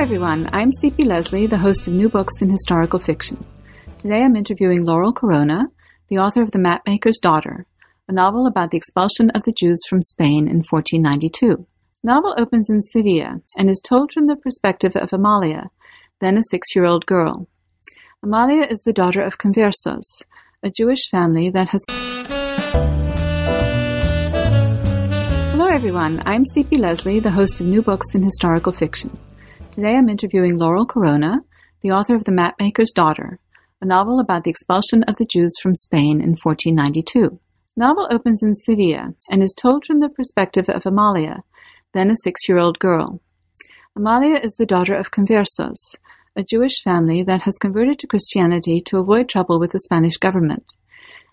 everyone. I'm C.P. Lesley, the host of New Books in Historical Fiction. Today I'm interviewing Laurel Corona, the author of The Mapmaker's Daughter, a novel about the expulsion of the Jews from Spain in 1492. The novel opens in Sevilla and is told from the perspective of Amalia, then a six-year-old girl. Amalia is the daughter of conversos, a Jewish family that has Hello everyone, I'm C.P. Lesley, the host of New Books in Historical Fiction. Today I'm interviewing Laurel Corona, the author of The Mapmaker's Daughter, a novel about the expulsion of the Jews from Spain in 1492. The novel opens in Sevilla and is told from the perspective of Amalia, then a six-year-old girl. Amalia is the daughter of conversos, a Jewish family that has converted to Christianity to avoid trouble with the Spanish government.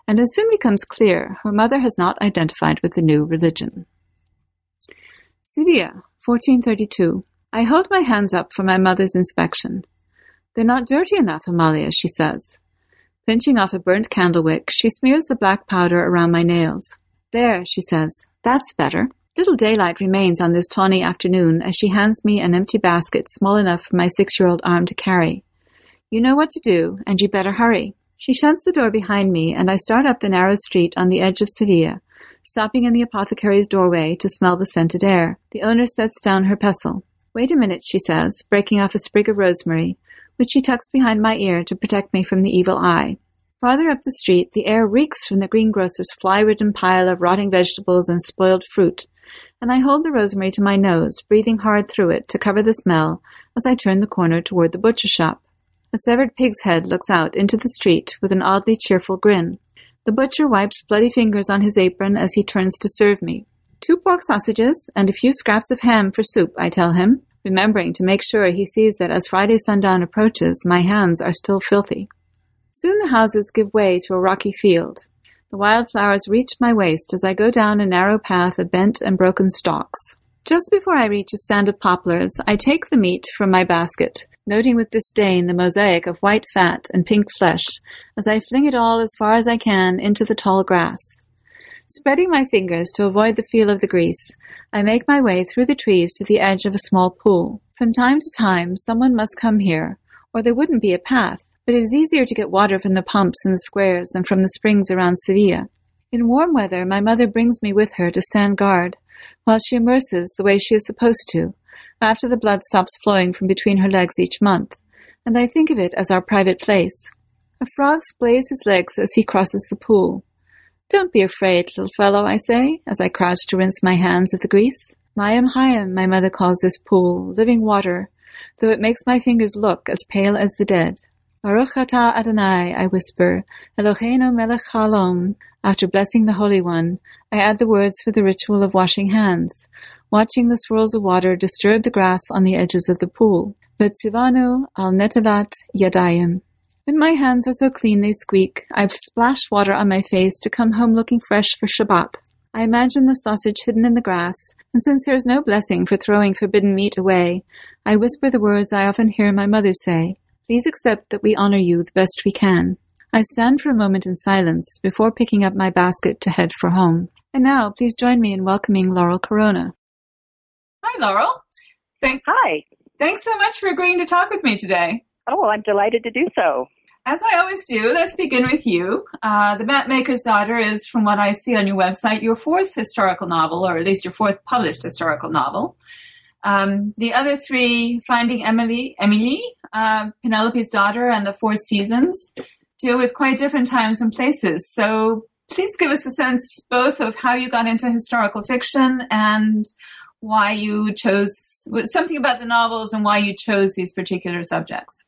And as soon becomes clear, her mother has not identified with the new religion. Sevilla, 1432. I hold my hands up for my mother's inspection. They're not dirty enough, Amalia, she says. Pinching off a burnt candle wick, she smears the black powder around my nails. There, she says. That's better. Little daylight remains on this tawny afternoon as she hands me an empty basket small enough for my six-year-old arm to carry. You know what to do, and you better hurry. She shuts the door behind me, and I start up the narrow street on the edge of Sevilla, stopping in the apothecary's doorway to smell the scented air. The owner sets down her pestle. Wait a minute, she says, breaking off a sprig of rosemary, which she tucks behind my ear to protect me from the evil eye. Farther up the street, the air reeks from the greengrocer's fly-ridden pile of rotting vegetables and spoiled fruit, and I hold the rosemary to my nose, breathing hard through it to cover the smell as I turn the corner toward the butcher shop. A severed pig's head looks out into the street with an oddly cheerful grin. The butcher wipes bloody fingers on his apron as he turns to serve me. Two pork sausages and a few scraps of ham for soup, I tell him, remembering to make sure he sees that as Friday sundown approaches, my hands are still filthy. Soon the houses give way to a rocky field. The wildflowers reach my waist as I go down a narrow path of bent and broken stalks. Just before I reach a stand of poplars, I take the meat from my basket, noting with disdain the mosaic of white fat and pink flesh as I fling it all as far as I can into the tall grass. Spreading my fingers to avoid the feel of the grease, I make my way through the trees to the edge of a small pool. From time to time, someone must come here, or there wouldn't be a path, but it is easier to get water from the pumps in the squares than from the springs around Sevilla. In warm weather, my mother brings me with her to stand guard, while she immerses the way she is supposed to, after the blood stops flowing from between her legs each month, and I think of it as our private place. A frog splays his legs as he crosses the pool. Don't be afraid, little fellow, I say, as I crouch to rinse my hands of the grease. Mayim Hayim, my mother calls this pool, living water, though it makes my fingers look as pale as the dead. Baruch Adonai, I whisper, Eloheinu melech haolam. After blessing the Holy One, I add the words for the ritual of washing hands, watching the swirls of water disturb the grass on the edges of the pool. Betzivanu al netalat yadayim. When my hands are so clean they squeak, I've splashed water on my face to come home looking fresh for Shabbat. I imagine the sausage hidden in the grass, and since there is no blessing for throwing forbidden meat away, I whisper the words I often hear my mother say, Please accept that we honor you the best we can. I stand for a moment in silence before picking up my basket to head for home. And now, please join me in welcoming Laurel Corona. Hi, Laurel. Thank- Hi. Thanks so much for agreeing to talk with me today. Oh, I'm delighted to do so. As I always do, let's begin with you. Uh, the Mapmaker's Daughter is, from what I see on your website, your fourth historical novel, or at least your fourth published historical novel. Um, the other three, Finding Emilie, Emily, uh, Penelope's Daughter, and The Four Seasons, deal with quite different times and places. So please give us a sense both of how you got into historical fiction and why you chose something about the novels and why you chose these particular subjects.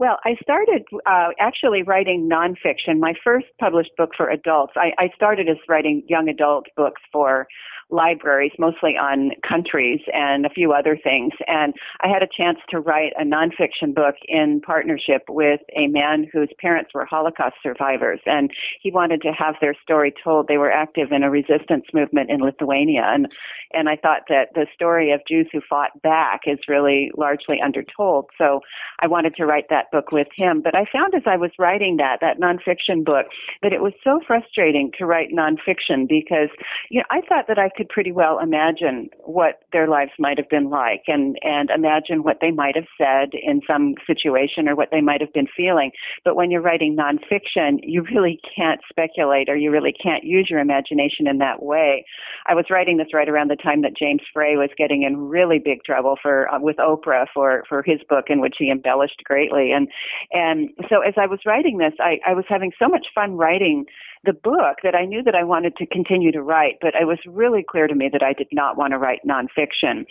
Well, I started uh, actually writing nonfiction. My first published book for adults. I, I started as writing young adult books for libraries, mostly on countries and a few other things. And I had a chance to write a nonfiction book in partnership with a man whose parents were Holocaust survivors. And he wanted to have their story told. They were active in a resistance movement in Lithuania. And and I thought that the story of Jews who fought back is really largely undertold. So I wanted to write that book with him. But I found as I was writing that that nonfiction book that it was so frustrating to write nonfiction because you know I thought that I could pretty well imagine what their lives might have been like and and imagine what they might have said in some situation or what they might have been feeling. But when you're writing nonfiction, you really can't speculate or you really can't use your imagination in that way. I was writing this right around the time that James Frey was getting in really big trouble for uh, with Oprah for for his book in which he embellished greatly and and so as I was writing this I I was having so much fun writing the book that I knew that I wanted to continue to write, but it was really clear to me that I did not want to write nonfiction.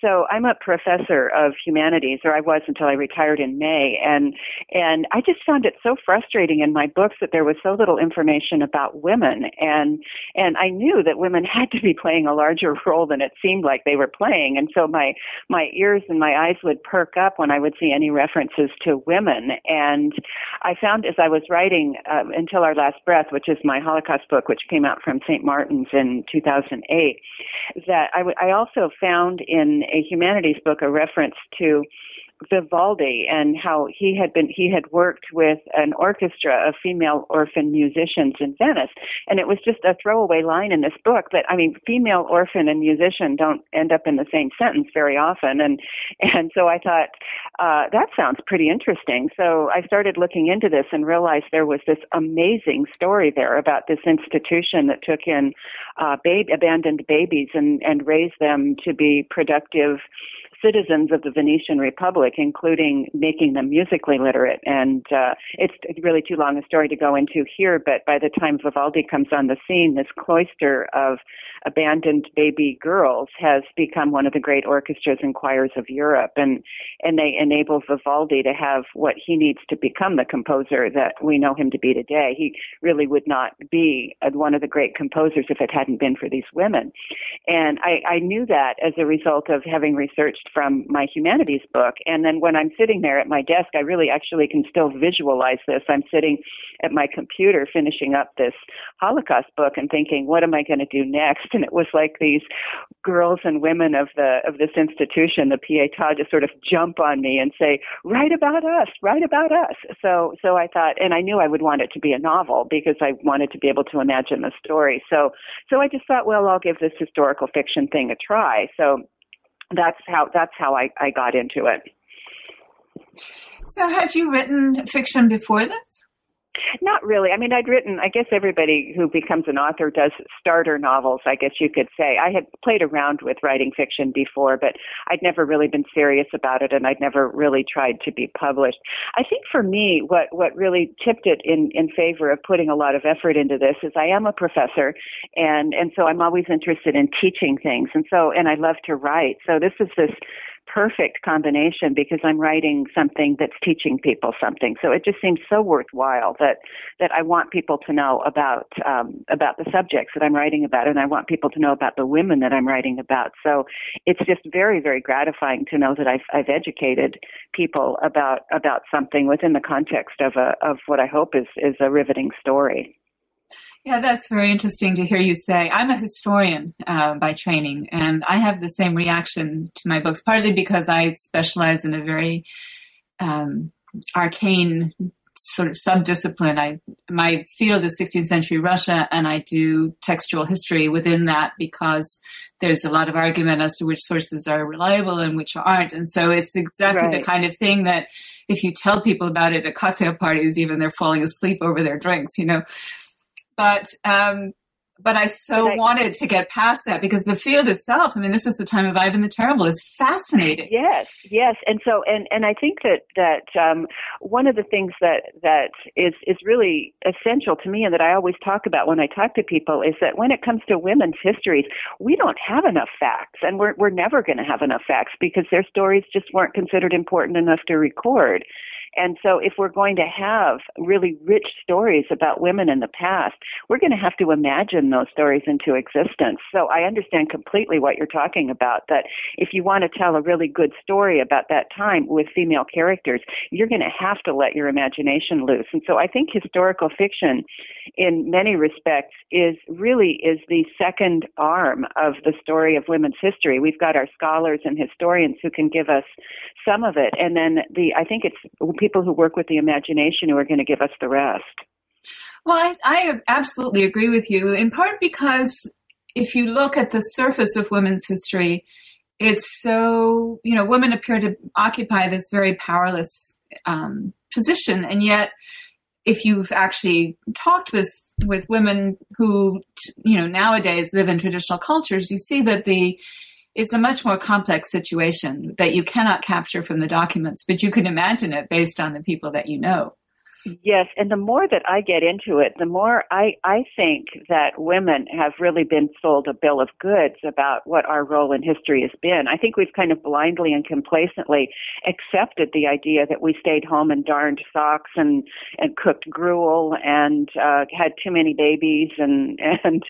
So I'm a professor of humanities, or I was until I retired in May, and and I just found it so frustrating in my books that there was so little information about women, and and I knew that women had to be playing a larger role than it seemed like they were playing, and so my my ears and my eyes would perk up when I would see any references to women, and I found as I was writing uh, until our last breath, which is my Holocaust book, which came out from St. Martin's in 2008, that I, w- I also found in a humanities book a reference to Vivaldi and how he had been he had worked with an orchestra of female orphan musicians in Venice. And it was just a throwaway line in this book but I mean female orphan and musician don't end up in the same sentence very often. And and so I thought uh that sounds pretty interesting. So I started looking into this and realized there was this amazing story there about this institution that took in uh baby abandoned babies and and raised them to be productive citizens of the Venetian Republic, including making them musically literate. And uh, it's really too long a story to go into here, but by the time Vivaldi comes on the scene, this cloister of abandoned baby girls has become one of the great orchestras and choirs of Europe. And, and they enable Vivaldi to have what he needs to become the composer that we know him to be today. He really would not be one of the great composers if it hadn't been for these women. And I, I knew that as a result of having researched from my humanities book. And then when I'm sitting there at my desk, I really actually can still visualize this. I'm sitting at my computer finishing up this Holocaust book and thinking, what am I going to do next? And it was like these girls and women of the of this institution, the Pietà, just sort of jump on me and say, write about us, write about us. So so I thought, and I knew I would want it to be a novel because I wanted to be able to imagine the story. So so I just thought, well, I'll give this historical fiction thing a try. So that's how that's how I, I got into it. So had you written fiction before this? Not really. I mean, I'd written, I guess everybody who becomes an author does starter novels, I guess you could say. I had played around with writing fiction before, but I'd never really been serious about it and I'd never really tried to be published. I think for me, what, what really tipped it in, in favor of putting a lot of effort into this is I am a professor and, and so I'm always interested in teaching things. And so, and I love to write. So this is this perfect combination because I'm writing something that's teaching people something. So it just seems so worthwhile that that I want people to know about um, about the subjects that I'm writing about, and I want people to know about the women that I'm writing about. So it's just very very gratifying to know that I've I've educated people about about something within the context of a of what I hope is is a riveting story. Yeah, that's very interesting to hear you say. I'm a historian uh, by training, and I have the same reaction to my books, partly because I specialize in a very um, arcane sort of subdiscipline. I my field is 16th century Russia, and I do textual history within that because there's a lot of argument as to which sources are reliable and which aren't. And so it's exactly right. the kind of thing that if you tell people about it at cocktail parties, even they're falling asleep over their drinks, you know but um, but I so I, wanted to get past that because the field itself, I mean, this is the time of Ivan the Terrible, is fascinating. Yes, yes, and so and and I think that that um, one of the things that that is is really essential to me and that I always talk about when I talk to people is that when it comes to women's histories, we don't have enough facts, and we're we're never going to have enough facts because their stories just weren't considered important enough to record. And so if we're going to have really rich stories about women in the past, we're going to have to imagine those stories into existence. So I understand completely what you're talking about, that if you want to tell a really good story about that time with female characters, you're going to have to let your imagination loose. And so I think historical fiction in many respects is really is the second arm of the story of women's history. We've got our scholars and historians who can give us some of it, and then the I think it's people who work with the imagination who are going to give us the rest. Well, I, I absolutely agree with you, in part because if you look at the surface of women's history, it's so, you know, women appear to occupy this very powerless um, position. And yet, if you've actually talked with, with women who, you know, nowadays live in traditional cultures, you see that the, it's a much more complex situation that you cannot capture from the documents, but you can imagine it based on the people that you know. Yes, and the more that I get into it, the more I, I think that women have really been sold a bill of goods about what our role in history has been. I think we've kind of blindly and complacently accepted the idea that we stayed home and darned socks and, and cooked gruel and uh, had too many babies and, and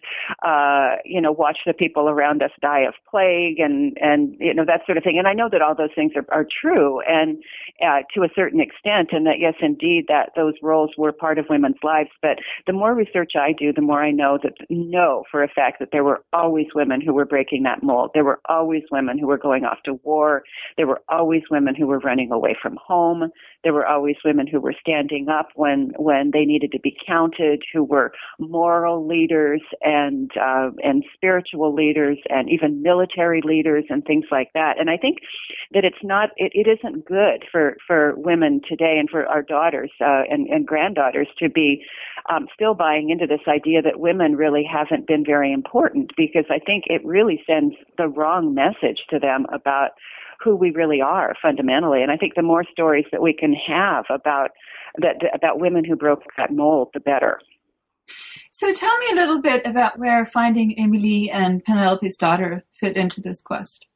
uh, you know, watched the people around us die of plague and, and, you know, that sort of thing. And I know that all those things are, are true and uh, to a certain extent, and that, yes, indeed, that those roles were part of women's lives. But the more research I do, the more I know that know for a fact that there were always women who were breaking that mold. There were always women who were going off to war. There were always women who were running away from home. There were always women who were standing up when when they needed to be counted, who were moral leaders and uh, and spiritual leaders and even military leaders and things like that. And I think that it's not it, it isn't good for for women today and for our daughters uh, and, and granddaughters to be um, still buying into this idea that women really haven't been very important because I think it really sends the wrong message to them about who we really are fundamentally. And I think the more stories that we can have about that about women who broke that mold, the better. So tell me a little bit about where finding Emilie and Penelope's daughter fit into this quest.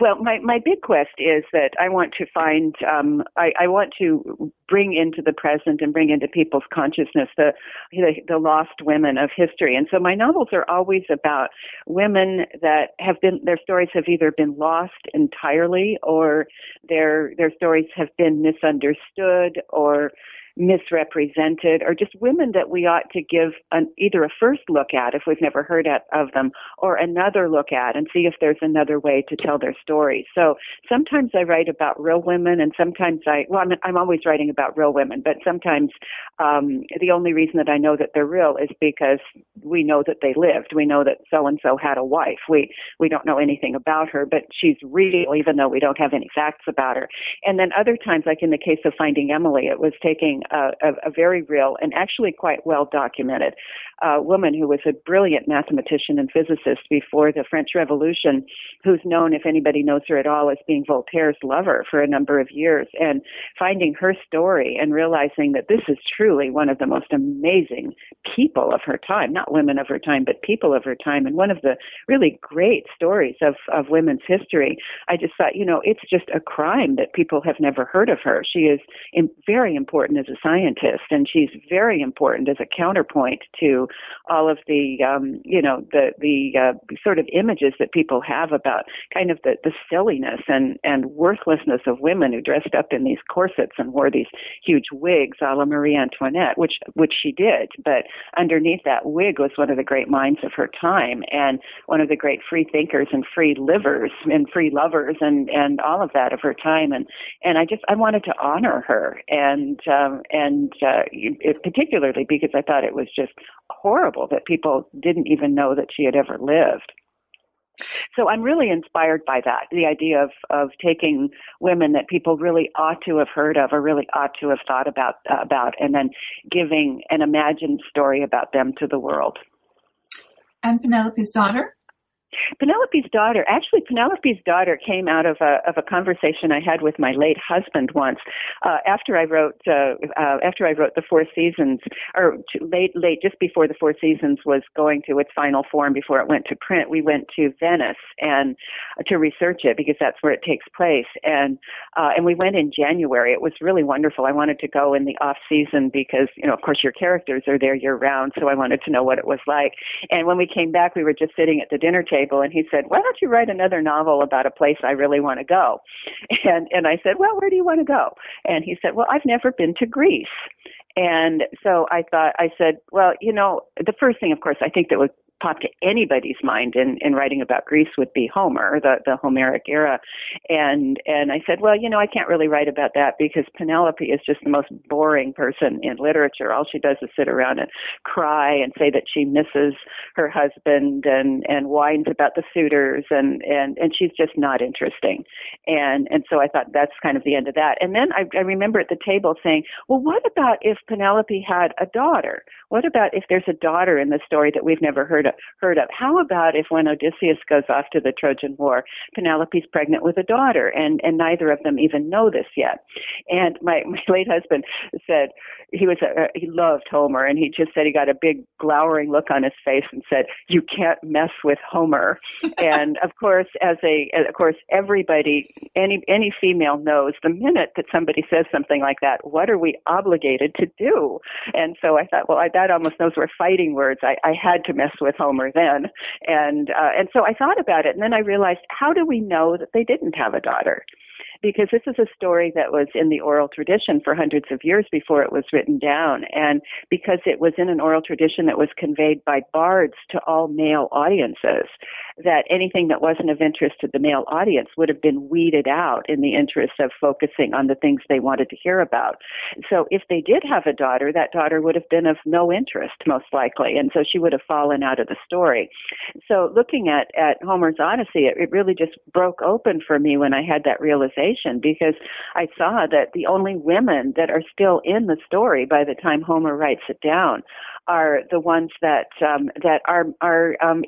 Well, my, my big quest is that I want to find, um, I, I want to bring into the present and bring into people's consciousness the, the, the lost women of history. And so my novels are always about women that have been, their stories have either been lost entirely or their, their stories have been misunderstood or misrepresented or just women that we ought to give an, either a first look at if we've never heard at, of them or another look at and see if there's another way to tell their story. So sometimes I write about real women and sometimes I, well, I'm, I'm always writing about real women, but sometimes um, the only reason that I know that they're real is because we know that they lived. We know that so and so had a wife. We, we don't know anything about her, but she's real even though we don't have any facts about her. And then other times, like in the case of Finding Emilie, it was taking a, a, a very real and actually quite well documented uh, woman who was a brilliant mathematician and physicist before the French Revolution, who's known, if anybody knows her at all, as being Voltaire's lover for a number of years. And finding her story and realizing that this is truly one of the most amazing people of her time, not women of her time, but people of her time, and one of the really great stories of, of women's history. I just thought, you know, it's just a crime that people have never heard of her. She is very important as a scientist, and she's very important as a counterpoint to all of the um, you know the the uh, sort of images that people have about kind of the, the silliness and and worthlessness of women who dressed up in these corsets and wore these huge wigs a la Marie Antoinette, which which she did, but underneath that wig was one of the great minds of her time and one of the great free thinkers and free livers and free lovers and and all of that of her time. And and I just I wanted to honor her. And um, and uh, particularly because I thought it was just horrible that people didn't even know that she had ever lived. So I'm really inspired by that, the idea of, of taking women that people really ought to have heard of or really ought to have thought about, uh, about and then giving an imagined story about them to the world. And Penelope's daughter? Penelope's daughter, actually, Penelope's daughter came out of a of a conversation I had with my late husband once. Uh, after I wrote uh, uh, after I wrote the Four Seasons, or late late just before the Four Seasons was going to its final form before it went to print, we went to Venice and uh, to research it because that's where it takes place. And uh, and we went in January. It was really wonderful. I wanted to go in the off season because you know, of course, your characters are there year round, so I wanted to know what it was like. And when we came back, we were just sitting at the dinner table, and he said, "Why don't you write another novel about a place I really want to go?" And and I said, "Well, where do you want to go?" And he said, "Well, I've never been to Greece." And so I thought, I said, well, you know, the first thing, of course, I think that would pop to anybody's mind in, in writing about Greece would be Homer, the, the Homeric era. And and I said, well, you know, I can't really write about that because Penelope is just the most boring person in literature. All she does is sit around and cry and say that she misses her husband and and whines about the suitors and and and she's just not interesting. And and so I thought that's kind of the end of that. And then I, I remember at the table saying, well, what about if Penelope had a daughter? What about if there's a daughter in the story that we've never heard of? Heard of? How about if when Odysseus goes off to the Trojan War, Penelope's pregnant with a daughter, and and neither of them even know this yet? And my my late husband said he was a, he loved Homer, and he just said he got a big glowering look on his face and said, "You can't mess with Homer." and of course, as a of course everybody any any female knows the minute that somebody says something like that, what are we obligated to do? And so I thought, well, I, that almost those were fighting words. I, I had to mess with Homer then, and uh, and so I thought about it, and then I realized, how do we know that they didn't have a daughter? Because this is a story that was in the oral tradition for hundreds of years before it was written down. And because it was in an oral tradition that was conveyed by bards to all male audiences, that anything that wasn't of interest to the male audience would have been weeded out in the interest of focusing on the things they wanted to hear about. So if they did have a daughter, that daughter would have been of no interest, most likely. And so she would have fallen out of the story. So looking at, at Homer's Odyssey, it, it really just broke open for me when I had that realization because I saw that the only women that are still in the story by the time Homer writes it down are the ones that um, that are are um,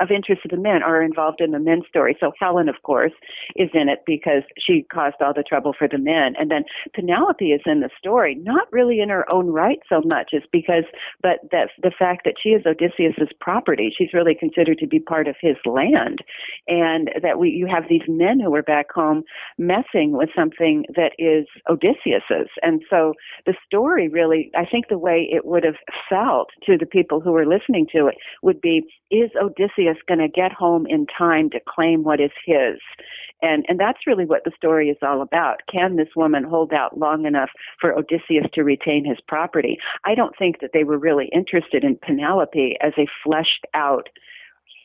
of interest to the men are involved in the men's story. So Helen, of course, is in it because she caused all the trouble for the men, and then Penelope is in the story, not really in her own right so much as because, but that the fact that she is Odysseus's property, she's really considered to be part of his land, and that we you have these men who are back home messing with something that is Odysseus's, and so the story really, I think, the way it would have felt felt to the people who were listening to it would be is Odysseus going to get home in time to claim what is his? And and that's really what the story is all about. Can this woman hold out long enough for Odysseus to retain his property? I don't think that they were really interested in Penelope as a fleshed out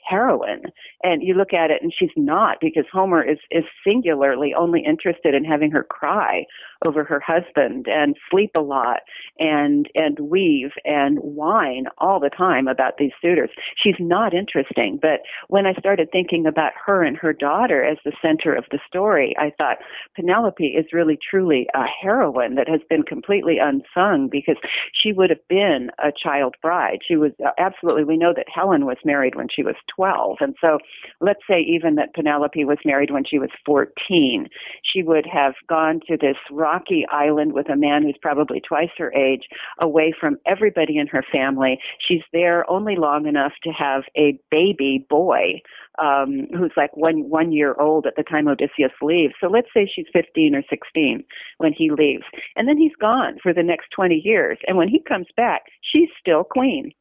heroine. And you look at it and she's not because Homer is, is singularly only interested in having her cry over her husband and sleep a lot and, and weave and whine all the time about these suitors. She's not interesting. But when I started thinking about her and her daughter as the center of the story, I thought Penelope is really truly a heroine that has been completely unsung because she would have been a child bride. She was uh, absolutely, we know that Helen was married when she was 12. And so let's say even that Penelope was married when she was 14. She would have gone to this rocky island with a man who's probably twice her age, away from everybody in her family. She's there only long enough to have a baby boy um, who's like one one year old at the time Odysseus leaves. So let's say she's 15 or 16 when he leaves, and then he's gone for the next 20 years. And when he comes back, she's still queen.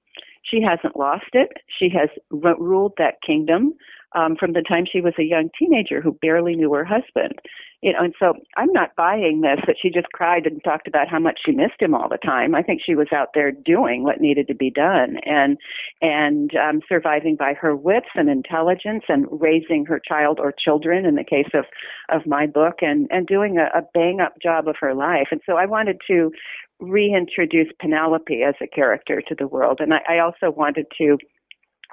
She hasn't lost it. She has r- ruled that kingdom um, from the time she was a young teenager who barely knew her husband. You know, and so I'm not buying this that she just cried and talked about how much she missed him all the time. I think she was out there doing what needed to be done and and um, surviving by her wits and intelligence and raising her child or children in the case of of my book and and doing a, a bang up job of her life. And so I wanted to reintroduce Penelope as a character to the world, and I, I also wanted to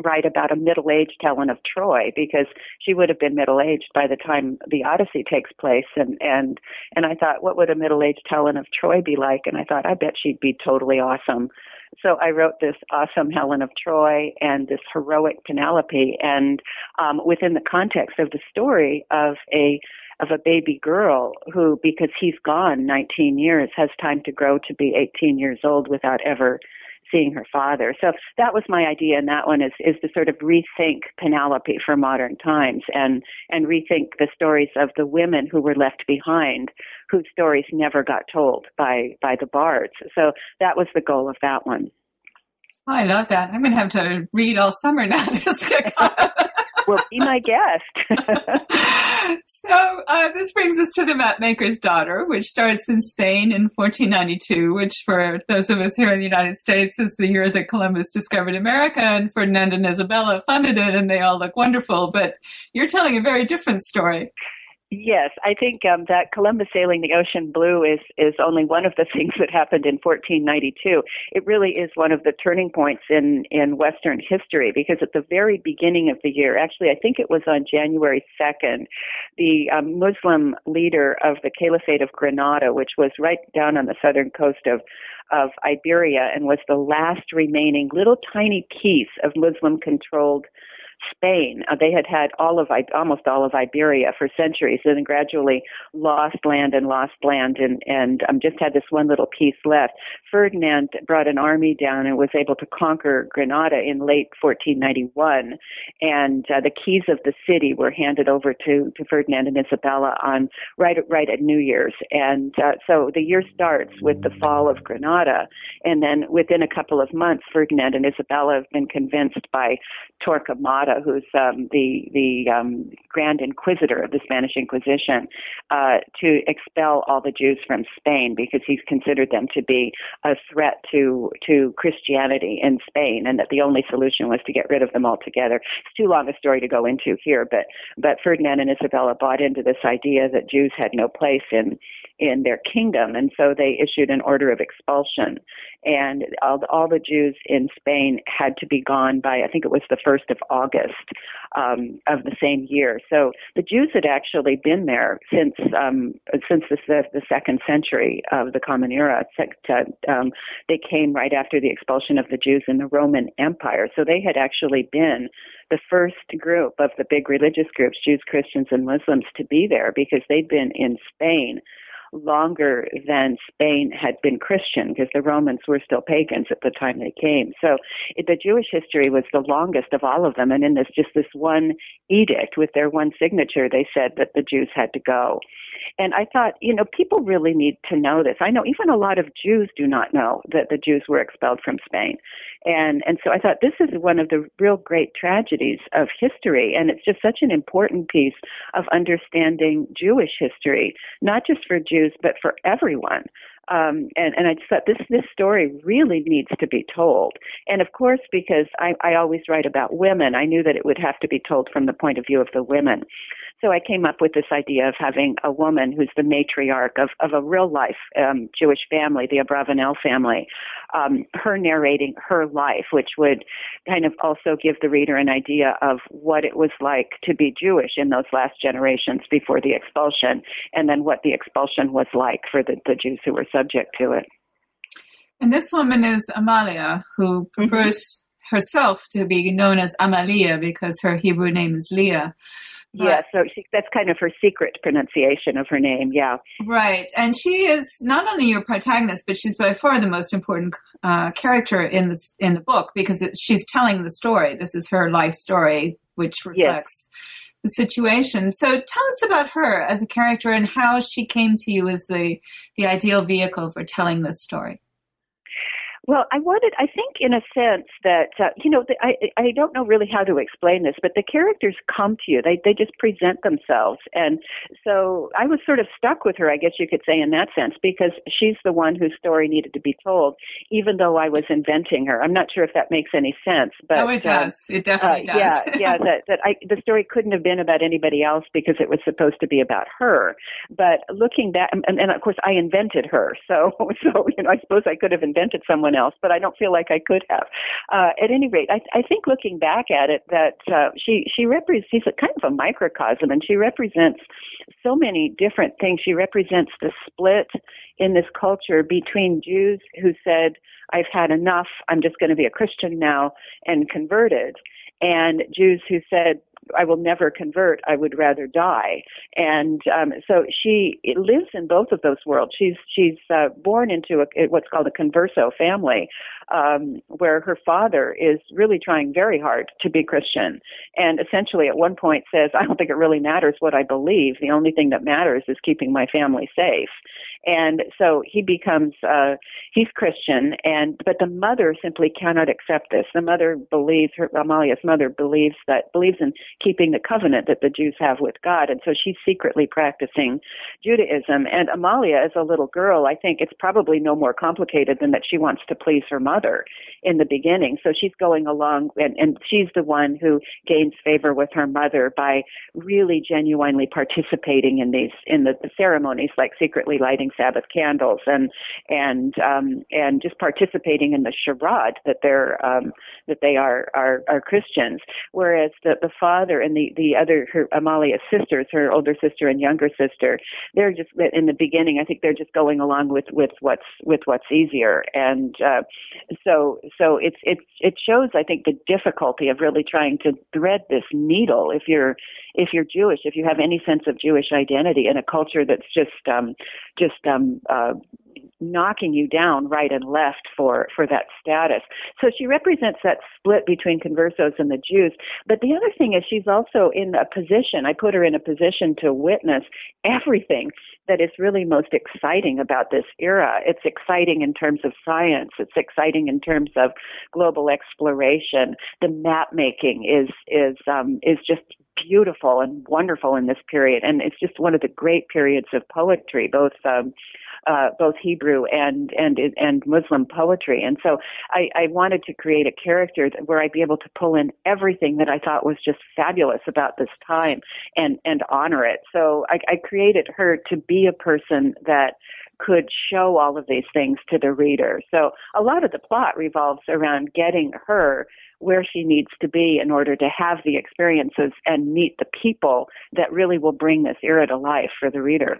write about a middle-aged Helen of Troy because she would have been middle-aged by the time the Odyssey takes place. And and and I thought what would a middle-aged Helen of Troy be like? And I thought I bet she'd be totally awesome. So I wrote this awesome Helen of Troy and this heroic Penelope, and um, within the context of the story of a of a baby girl who, because he's gone 19 years, has time to grow to be 18 years old without ever seeing her father. So that was my idea in that one is, is to sort of rethink Penelope for modern times and, and rethink the stories of the women who were left behind, whose stories never got told by, by the bards. So that was the goal of that one. Oh, I love that. I'm going to have to read all summer now just to well, be my guest. so uh, this brings us to the Mapmaker's Daughter, which starts in Spain in 1492, which for those of us here in the United States is the year that Columbus discovered America, and Ferdinand and Isabella funded it, and they all look wonderful. But you're telling a very different story. Yes, I think um, that Columbus sailing the ocean blue is is only one of the things that happened in 1492. It really is one of the turning points in in Western history because at the very beginning of the year, actually, I think it was on January 2nd, the um, Muslim leader of the Caliphate of Granada, which was right down on the southern coast of of Iberia and was the last remaining little tiny piece of Muslim controlled Spain. Uh, they had had all of almost all of Iberia for centuries, and then gradually lost land and lost land, and and um, just had this one little piece left. Ferdinand brought an army down and was able to conquer Granada in late 1491, and uh, the keys of the city were handed over to to Ferdinand and Isabella on right right at New Year's, and uh, so the year starts with the fall of Granada, and then within a couple of months, Ferdinand and Isabella have been convinced by Torquemada who's um, the the um, Grand Inquisitor of the Spanish Inquisition, uh, to expel all the Jews from Spain because he's considered them to be a threat to to Christianity in Spain, and that the only solution was to get rid of them altogether. It's too long a story to go into here, but but Ferdinand and Isabella bought into this idea that Jews had no place in in their kingdom, and so they issued an order of expulsion, and all the, all the Jews in Spain had to be gone by I think it was the first of August um, of the same year. So the Jews had actually been there since um, since the, the second century of the Common Era. Um, they came right after the expulsion of the Jews in the Roman Empire, so they had actually been the first group of the big religious groups, Jews, Christians, and Muslims, to be there because they'd been in Spain longer than Spain had been Christian because the Romans were still pagans at the time they came. So it, the Jewish history was the longest of all of them. And in this, just this one edict with their one signature, they said that the Jews had to go. And I thought, you know, people really need to know this. I know even a lot of Jews do not know that the Jews were expelled from Spain. And and so I thought this is one of the real great tragedies of history and it's just such an important piece of understanding Jewish history, not just for Jews but for everyone. Um, and, and I just thought this this story really needs to be told. And of course, because I, I always write about women, I knew that it would have to be told from the point of view of the women. So I came up with this idea of having a woman who's the matriarch of, of a real life um, Jewish family, the Abravanel family, um, her narrating her life, which would kind of also give the reader an idea of what it was like to be Jewish in those last generations before the expulsion, and then what the expulsion was like for the, the Jews who were subject to it. And this woman is Amalia, who mm-hmm. prefers mm-hmm. herself to be known as Amalia because her Hebrew name is Leah. Yeah, so she, that's kind of her secret pronunciation of her name. Yeah, right. And she is not only your protagonist, but she's by far the most important uh, character in the in the book because it, she's telling the story. This is her life story, which reflects yes. the situation. So, tell us about her as a character and how she came to you as the the ideal vehicle for telling this story. Well, I wanted, I think, in a sense that uh, you know, the, I I don't know really how to explain this, but the characters come to you. They they just present themselves, and so I was sort of stuck with her, I guess you could say, in that sense, because she's the one whose story needed to be told, even though I was inventing her. I'm not sure if that makes any sense, but oh, it uh, does. Uh, it definitely uh, does. yeah, yeah. That that I the story couldn't have been about anybody else because it was supposed to be about her. But looking back, and, and of course, I invented her, so so you know, I suppose I could have invented someone anyone else, but I don't feel like I could have. Uh, at any rate, I, I think looking back at it, that uh, she she represents she's a kind of a microcosm, and she represents so many different things. She represents the split in this culture between Jews who said, "I've had enough. I'm just going to be a Christian now," and converted, and Jews who said, I will never convert. I would rather die. And um, so she lives in both of those worlds. She's she's uh, born into a, what's called a converso family, um, where her father is really trying very hard to be Christian, and essentially at one point says, "I don't think it really matters what I believe. The only thing that matters is keeping my family safe." And so he becomes uh, he's Christian, and but the mother simply cannot accept this. The mother believes her Amalia's mother believes that believes in keeping the covenant that the Jews have with God, and so she's secretly practicing Judaism. And Amalia, as a little girl, I think it's probably no more complicated than that she wants to please her mother in the beginning. So she's going along, and, and she's the one who gains favor with her mother by really genuinely participating in these in the, the ceremonies, like secretly lighting Sabbath candles and and um, and just participating in the charade that they're um, that they are are, are Christians. Whereas the the father and the the other her Amalia's sisters, her older sister and younger sister, they're just in the beginning. I think they're just going along with with what's with what's easier, and uh, so so it's it's it shows I think the difficulty of really trying to thread this needle if you're if you're Jewish, if you have any sense of Jewish identity in a culture that's just um, just um, uh, knocking you down right and left for for that status. So she represents that split between conversos and the Jews. But the other thing is she's also in a position. I put her in a position to witness everything that is really most exciting about this era. It's exciting in terms of science. It's exciting in terms of global exploration. The map making is is um, is just beautiful and wonderful in this period, and it's just one of the great periods of poetry, both um, uh, both Hebrew and and and Muslim poetry. And so I, I wanted to create a character where I'd be able to pull in everything that I thought was just fabulous about this time and and honor it. So I, I created her to be a person that could show all of these things to the reader. So a lot of the plot revolves around getting her where she needs to be in order to have the experiences and meet the people that really will bring this era to life for the reader.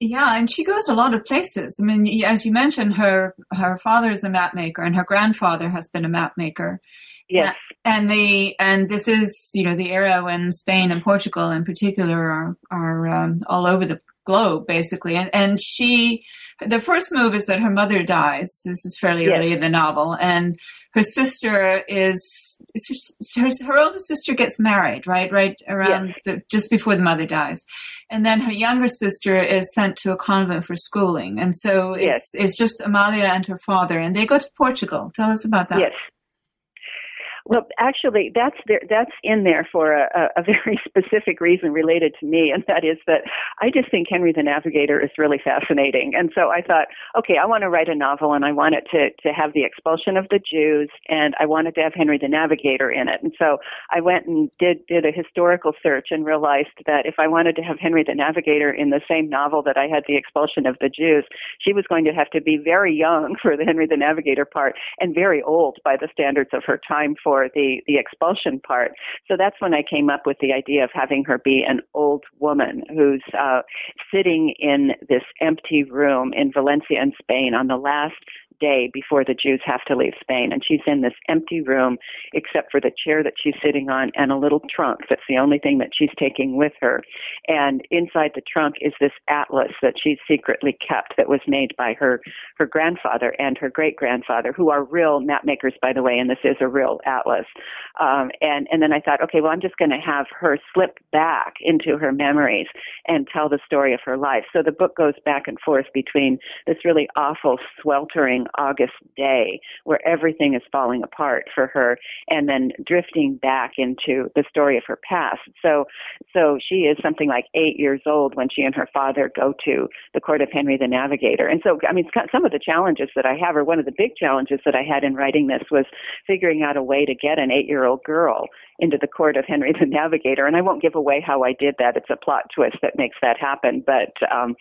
Yeah, and she goes a lot of places. I mean, as you mentioned, her her father is a map maker, and her grandfather has been a map maker. Yes, and the and this is you know the era when Spain and Portugal in particular are are um, all over the globe basically. And and she the first move is that her mother dies. This is fairly yes. early in the novel. And her sister is, her, her older sister gets married right right around yes. the, just before the mother dies. And then her younger sister is sent to a convent for schooling. And so it's yes. it's just amalia and her father. And they go to portugal. Tell us about that. Yes well, actually, that's there, that's in there for a, a very specific reason related to me, and that is that I just think Henry the Navigator is really fascinating. And so I thought, okay, I want to write a novel, and I want it to to have the expulsion of the Jews, and I wanted to have Henry the Navigator in it. And so I went and did did a historical search and realized that if I wanted to have Henry the Navigator in the same novel that I had the expulsion of the Jews, she was going to have to be very young for the Henry the Navigator part and very old by the standards of her time for for the the expulsion part. So that's when I came up with the idea of having her be an old woman who's uh, sitting in this empty room in Valencia in Spain on the last day before the Jews have to leave Spain. And she's in this empty room, except for the chair that she's sitting on and a little trunk. That's the only thing that she's taking with her. And inside the trunk is this atlas that she's secretly kept that was made by her, her grandfather and her great grandfather, who are real map makers, by the way, and this is a real atlas. Um, and, and then I thought, okay, well, I'm just going to have her slip back into her memories and tell the story of her life. So the book goes back and forth between this really awful, sweltering August day where everything is falling apart for her and then drifting back into the story of her past. So, so she is something like eight years old when she and her father go to the court of Henry the Navigator. And so, I mean, some of the challenges that I have, or one of the big challenges that I had in writing this was figuring out a way to get an eight year old girl into the court of Henry the Navigator. And I won't give away how I did that. It's a plot twist that makes that happen. But um,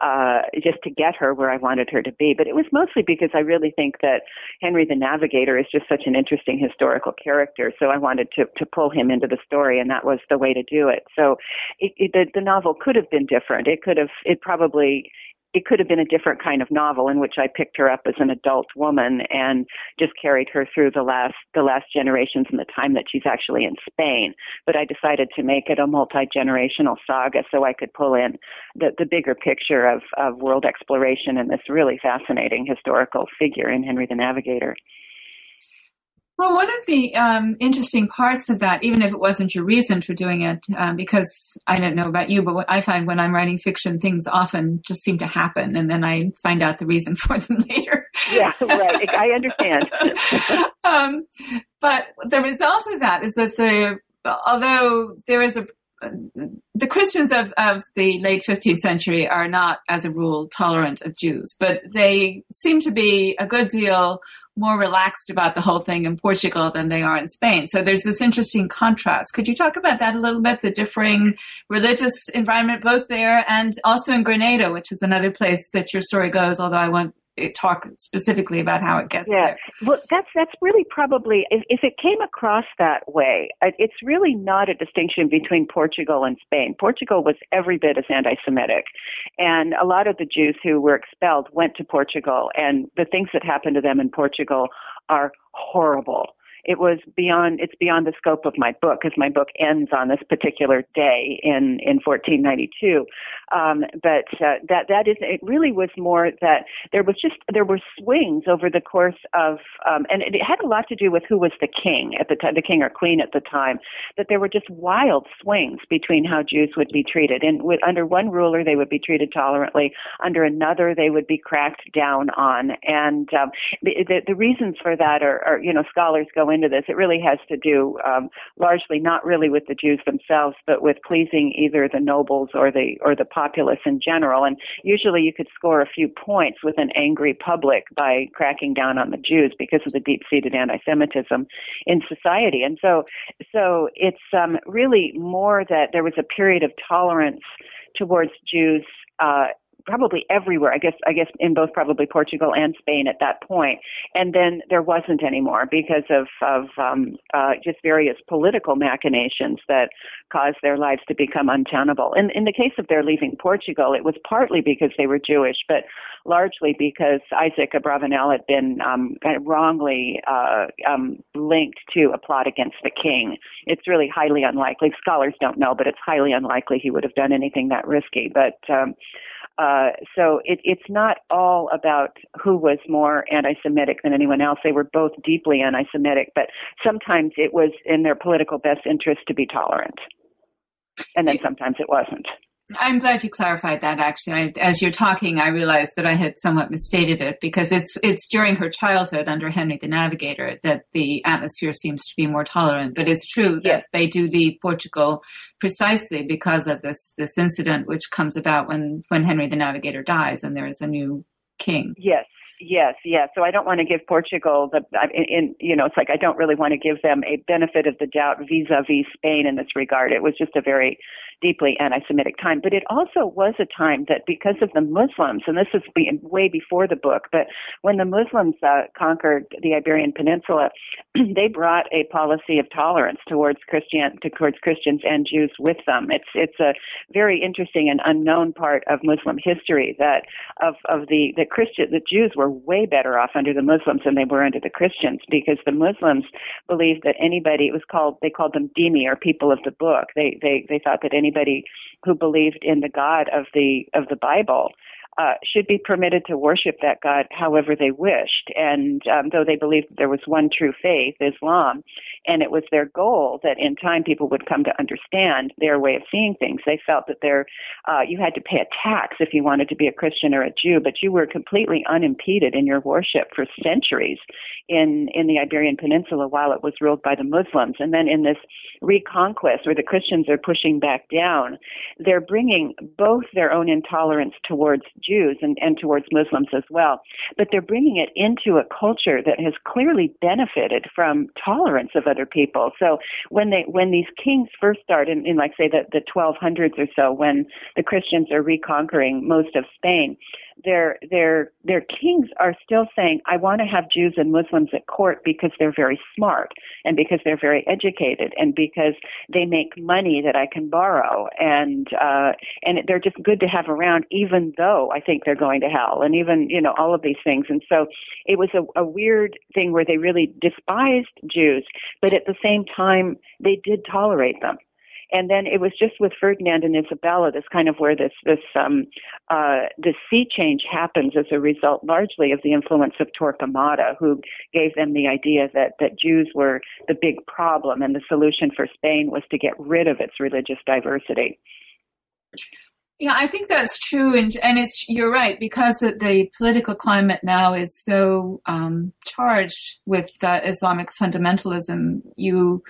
uh, just to get her where I wanted her to be. But it was mostly because I really think that Henry the Navigator is just such an interesting historical character. So I wanted to, to pull him into the story, and that was the way to do it. So it, it, the, the novel could have been different. It could have, it probably it could have been a different kind of novel in which I picked her up as an adult woman and just carried her through the last the last generations and the time that she's actually in Spain. But I decided to make it a multi generational saga so I could pull in the the bigger picture of of world exploration and this really fascinating historical figure in Henry the Navigator. Well, one of the um, interesting parts of that, even if it wasn't your reason for doing it, um, because I don't know about you, but what I find when I'm writing fiction, things often just seem to happen, and then I find out the reason for them later. Yeah, right. I understand. um, but the result of that is that the although there is a the Christians of, of the late 15th century are not, as a rule, tolerant of Jews, but they seem to be a good deal more relaxed about the whole thing in Portugal than they are in Spain. So there's this interesting contrast. Could you talk about that a little bit? The differing religious environment both there and also in Granada, which is another place that your story goes, although I won't talk specifically about how it gets yeah. there. Well, that's that's really probably if, if it came across that way, it's really not a distinction between Portugal and Spain. Portugal was every bit as anti-Semitic, and a lot of the Jews who were expelled went to Portugal, and the things that happened to them in Portugal are horrible it was beyond it's beyond the scope of my book because my book ends on this particular day in in 1492 um, but uh, that that is it really was more that there was just there were swings over the course of um, and it had a lot to do with who was the king at the time the king or queen at the time that there were just wild swings between how Jews would be treated. And with, under one ruler they would be treated tolerantly. Under another they would be cracked down on. And um, the, the the reasons for that are, are you know scholars go into this. It really has to do um, largely not really with the Jews themselves, but with pleasing either the nobles or the or the populace in general. And usually, you could score a few points with an angry public by cracking down on the Jews because of the deep-seated anti-Semitism in society. And so, so it's um, really more that there was a period of tolerance towards Jews uh, probably everywhere. I guess I guess in both probably Portugal and Spain at that point. And then there wasn't anymore because of of um, uh, just various political machinations that caused their lives to become untenable. And in the case of their leaving Portugal, it was partly because they were Jewish, but largely because Isaac Abravanel had been um, kind of wrongly uh, um, linked to a plot against the king. It's really highly unlikely. Scholars don't know, but it's highly unlikely he would have done anything that risky. But um, uh, so it, it's not all about who was more anti-Semitic than anyone else. They were both deeply anti-Semitic, but sometimes it was in their political best interest to be tolerant, and then sometimes it wasn't. I'm glad you clarified that. Actually, I, as you're talking, I realized that I had somewhat misstated it because it's it's during her childhood under Henry the Navigator that the atmosphere seems to be more tolerant. But it's true that yes. they do leave Portugal precisely because of this this incident, which comes about when when Henry the Navigator dies and there is a new king. Yes, Yes, yes. So I don't want to give Portugal the, in, in, you know, it's like I don't really want to give them a benefit of the doubt vis-a-vis Spain in this regard. It was just a very deeply anti-Semitic time. But it also was a time that because of the Muslims, and this is way before the book, but when the Muslims uh, conquered the Iberian Peninsula, they brought a policy of tolerance towards Christian towards Christians and Jews with them. It's it's a very interesting and unknown part of Muslim history that of of the the Christian the Jews were way better off under the Muslims than they were under the Christians because the Muslims believed that anybody it was called they called them dhimmi or people of the book. They they they thought that any anybody who believed in the God of the of the Bible uh, should be permitted to worship that God however they wished. And um, though they believed there was one true faith, Islam, and it was their goal that in time people would come to understand their way of seeing things. They felt that there, uh, you had to pay a tax if you wanted to be a Christian or a Jew, but you were completely unimpeded in your worship for centuries in in the Iberian Peninsula while it was ruled by the Muslims, and then in this reconquest where the Christians are pushing back down, they're bringing both their own intolerance towards Jews and, and towards Muslims as well, but they're bringing it into a culture that has clearly benefited from tolerance of other people. So when they when these kings first start in, in like say the, the 1200s or so, when the Christians are reconquering most of Spain, their their their kings are still saying, "I want to have Jews and Muslims at court because they're very smart and because they're very educated and because they make money that I can borrow and uh, and they're just good to have around, even though I think they're going to hell and even you know all of these things." And so it was a, a weird thing where they really despised Jews, but at the same time they did tolerate them and then it was just with Ferdinand and Isabella, this kind of where this this um, uh, this sea change happens as a result largely of the influence of Torquemada, who gave them the idea that that Jews were the big problem, and the solution for Spain was to get rid of its religious diversity. Yeah, I think that's true, and and it's you're right because the political climate now is so um, charged with uh, Islamic fundamentalism. You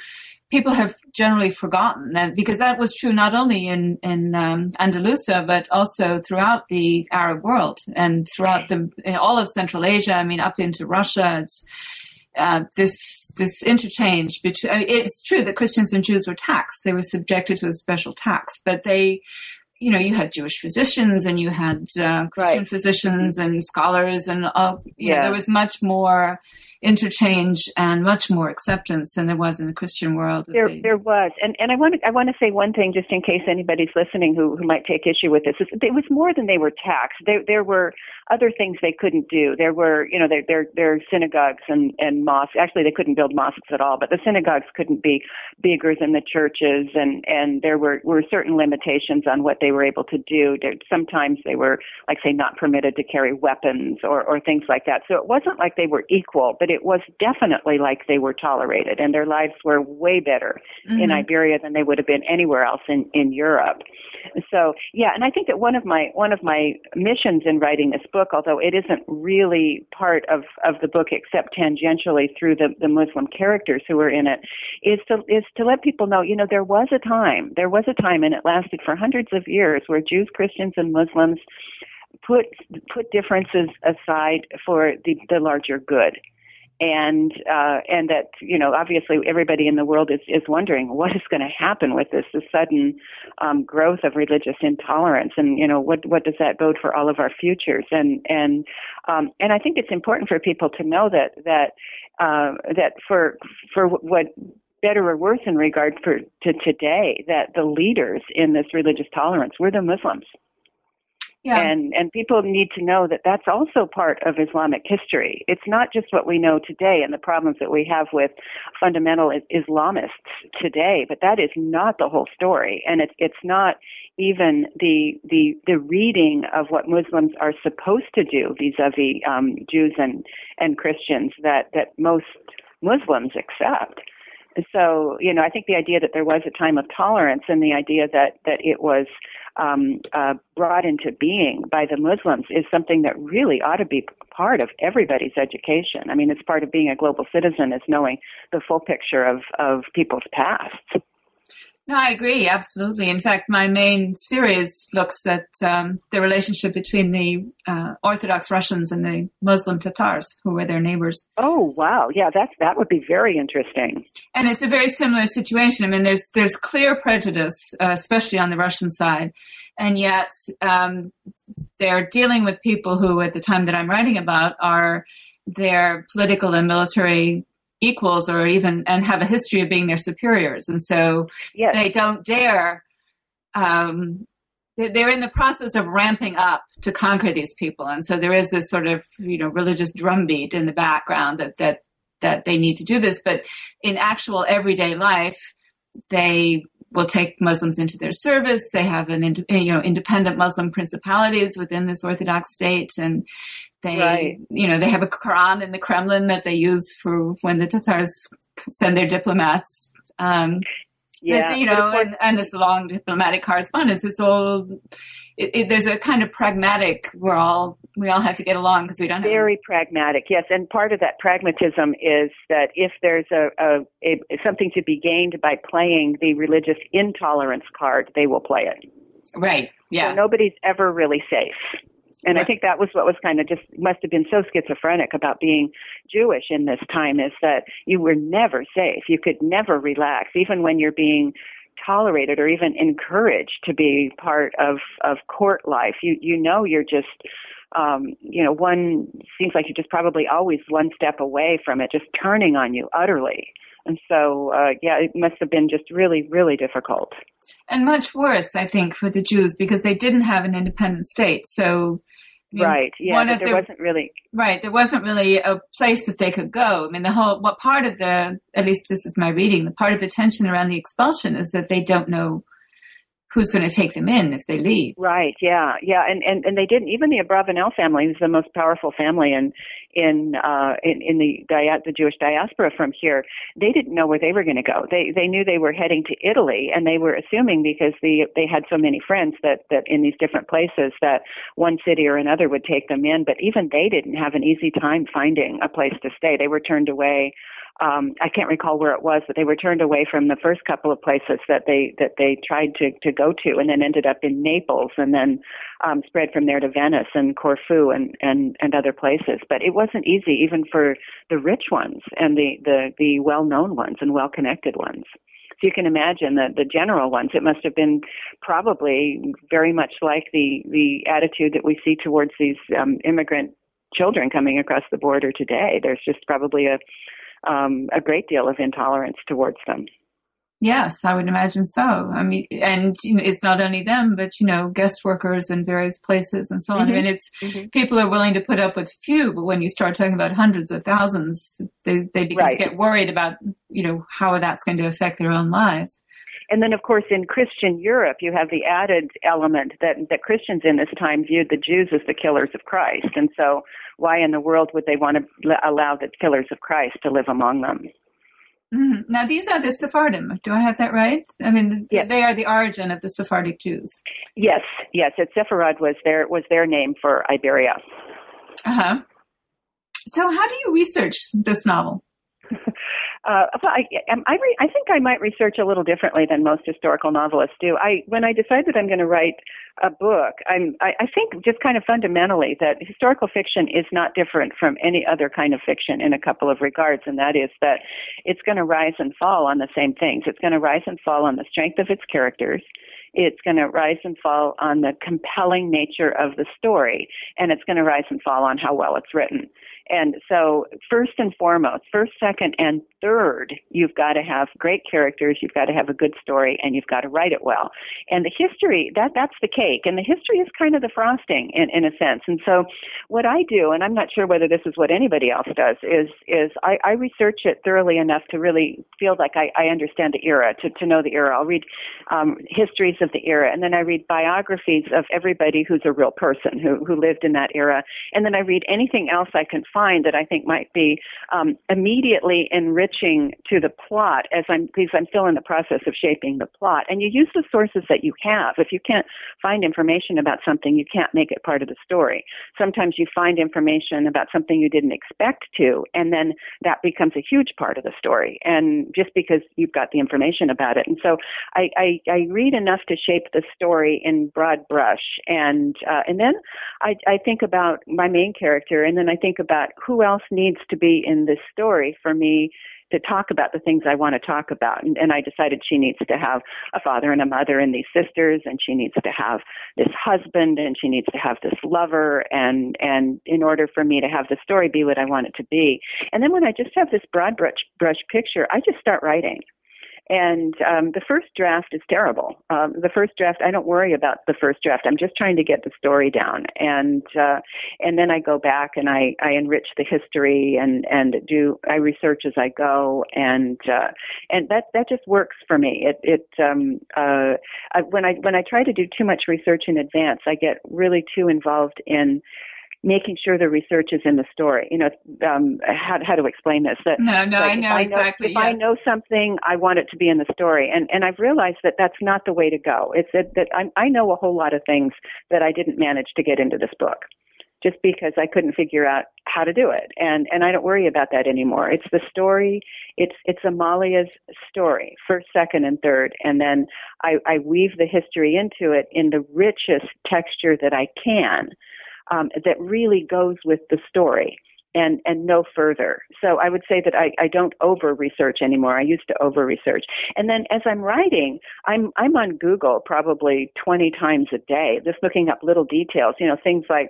people have generally forgotten that because that was true not only in in um, Andalusia but also throughout the Arab world and throughout the all of Central Asia. I mean, up into Russia. It's uh, this this interchange between. I mean, it's true that Christians and Jews were taxed; they were subjected to a special tax, but they. You know, you had Jewish physicians and you had uh, Christian right. physicians and scholars, and all, you yeah. know, there was much more interchange and much more acceptance than there was in the Christian world. There, they... there was, and and I want to I want to say one thing just in case anybody's listening who who might take issue with this. It was more than they were taxed. There there were other things they couldn't do. There were you know there there there synagogues and and mosques. Actually, they couldn't build mosques at all, but the synagogues couldn't be bigger than the churches, and and there were were certain limitations on what they were able to do. There, sometimes they were like say not permitted to carry weapons or or things like that. So it wasn't like they were equal, but it was definitely like they were tolerated and their lives were way better mm-hmm. in Iberia than they would have been anywhere else in, in Europe. So yeah, and I think that one of my one of my missions in writing this book, although it isn't really part of, of the book except tangentially through the, the Muslim characters who are in it, is to is to let people know, you know, there was a time, there was a time and it lasted for hundreds of years where Jews, Christians and Muslims put put differences aside for the, the larger good and uh, and that you know obviously everybody in the world is is wondering what is going to happen with this the sudden um, growth of religious intolerance. And you know what what does that bode for all of our futures? And and um, and I think it's important for people to know that that uh, that for for what better or worse in regard for to today that the leaders in this religious tolerance were the Muslims yeah. And and people need to know that that's also part of Islamic history. It's not just what we know today and the problems that we have with fundamental Islamists today, but that is not the whole story, and it's it's not even the the the reading of what Muslims are supposed to do vis-a-vis um, Jews and and Christians that that most Muslims accept. So, you know, I think the idea that there was a time of tolerance and the idea that, that it was um, uh, brought into being by the Muslims is something that really ought to be part of everybody's education. I mean, it's part of being a global citizen is knowing the full picture of, of people's pasts. No, I agree, absolutely. In fact, my main series looks at um, the relationship between the uh, Orthodox Russians and the Muslim Tatars, who were their neighbors. Oh, wow! Yeah, that that would be very interesting. And it's a very similar situation. I mean, there's there's clear prejudice, uh, especially on the Russian side, and yet um, they're dealing with people who, at the time that I'm writing about, are their political and military equals or even and have a history of being their superiors and so yes. they don't dare um, they're in the process of ramping up to conquer these people and so there is this sort of you know religious drumbeat in the background that that that they need to do this but in actual everyday life they will take Muslims into their service. They have an you know independent Muslim principalities within this Orthodox state, and they, right. you know, they have a Quran in the Kremlin that they use for when the Tatars send their diplomats. Um, yeah, you know, and, and, this long diplomatic correspondence. It's all it, it, there's a kind of pragmatic. We're all we all have to get along because we don't. Have very have... pragmatic, yes. And part of that pragmatism is that if there's a, a, a something to be gained by playing the religious intolerance card, they will play it. Right. Yeah. So nobody's ever really safe. And I think that was what was kind of just must have been so schizophrenic about being Jewish in this time is that you were never safe. You could never relax, even when you're being tolerated or even encouraged to be part of of court life. You you know you're just um, you know one seems like you're just probably always one step away from it, just turning on you utterly. And so, uh, yeah, it must have been just really, really difficult. And much worse, I think, for the Jews because they didn't have an independent state. So, I mean, right. Yeah. there the, wasn't really. Right. There wasn't really a place that they could go. I mean, the whole, what part of the, at least this is my reading, the part of the tension around the expulsion is that they don't know who's going to take them in if they leave. Right. Yeah. Yeah. And and, and they didn't. Even the Abravanel family is the most powerful family in in uh, in, in the dia- the Jewish diaspora from here. They didn't know where they were going to go. They they knew they were heading to Italy, and they were assuming because the they had so many friends that that in these different places that one city or another would take them in. But even they didn't have an easy time finding a place to stay. They were turned away um, I can't recall where it was, but they were turned away from the first couple of places that they that they tried to to go to, and then ended up in Naples, and then um, spread from there to Venice and Corfu and and and other places. But it wasn't easy, even for the rich ones and the the the well known ones and well connected ones. So you can imagine that the general ones, it must have been probably very much like the the attitude that we see towards these um, immigrant children coming across the border today. There's just probably a um, a great deal of intolerance towards them. Yes, I would imagine so. I mean, and you know, it's not only them, but you know, guest workers in various places and so on. Mm-hmm. I mean, it's mm-hmm. people are willing to put up with few, but when you start talking about hundreds of thousands, they they begin right. to get worried about you know how that's going to affect their own lives. And then, of course, in Christian Europe, you have the added element that that Christians in this time viewed the Jews as the killers of Christ, and so why in the world would they want to allow the killers of Christ to live among them? Mm-hmm. Now, these are the Sephardim. Do I have that right? I mean, yes. they are the origin of the Sephardic Jews. Yes, yes. It Sepharad was their was their name for Iberia. Uh huh. So, how do you research this novel? Uh, I, I, re- I think I might research a little differently than most historical novelists do. I, when I decide that I'm going to write a book, I'm, I, I think just kind of fundamentally that historical fiction is not different from any other kind of fiction in a couple of regards, and that is that it's going to rise and fall on the same things. It's going to rise and fall on the strength of its characters. It's going to rise and fall on the compelling nature of the story, and it's going to rise and fall on how well it's written. And so, first and foremost, first, second, and third, you've got to have great characters, you've got to have a good story, and you've got to write it well. And the history, that that's the cake, and the history is kind of the frosting in, in a sense. And so, what I do, and I'm not sure whether this is what anybody else does, is is I, I research it thoroughly enough to really feel like I, I understand the era, to, to know the era. I'll read um, histories of the era, and then I read biographies of everybody who's a real person who who lived in that era, and then I read anything else I can find find that I think might be um, immediately enriching to the plot as I'm because I'm still in the process of shaping the plot. And you use the sources that you have. If you can't find information about something, you can't make it part of the story. Sometimes you find information about something you didn't expect to, and then that becomes a huge part of the story. And just because you've got the information about it, and so I, I, I read enough to shape the story in broad brush, and uh, and then I, I think about my main character, and then I think about who else needs to be in this story for me to talk about the things I want to talk about. And, and I decided she needs to have a father and a mother and these sisters, and she needs to have this husband, and she needs to have this lover, and and in order for me to have the story be what I want it to be. And then when I just have this broad brush brush picture, I just start writing. And um, the first draft is terrible. Um, the first draft, I don't worry about the first draft. I'm just trying to get the story down, and uh, and then I go back and I, I enrich the history and and do I research as I go, and uh, and that that just works for me. It it um, uh, I, when I when I try to do too much research in advance, I get really too involved in making sure the research is in the story. You know, um, how, how to explain this? That, no, no, like I know exactly. If yeah. I know something, I want it to be in the story, and and I've realized that that's not the way to go. It's that, that I, I know a whole lot of things that I didn't manage to get into this book just because I couldn't figure out how to do it. And and I don't worry about that anymore. It's the story. It's it's Amalia's story, first, second, and third, and then I, I weave the history into it in the richest texture that I can, um, that really goes with the story and and no further. So I would say that I, I don't over research anymore. I used to over research. And then as I'm writing, I'm I'm on Google probably 20 times a day, just looking up little details, you know, things like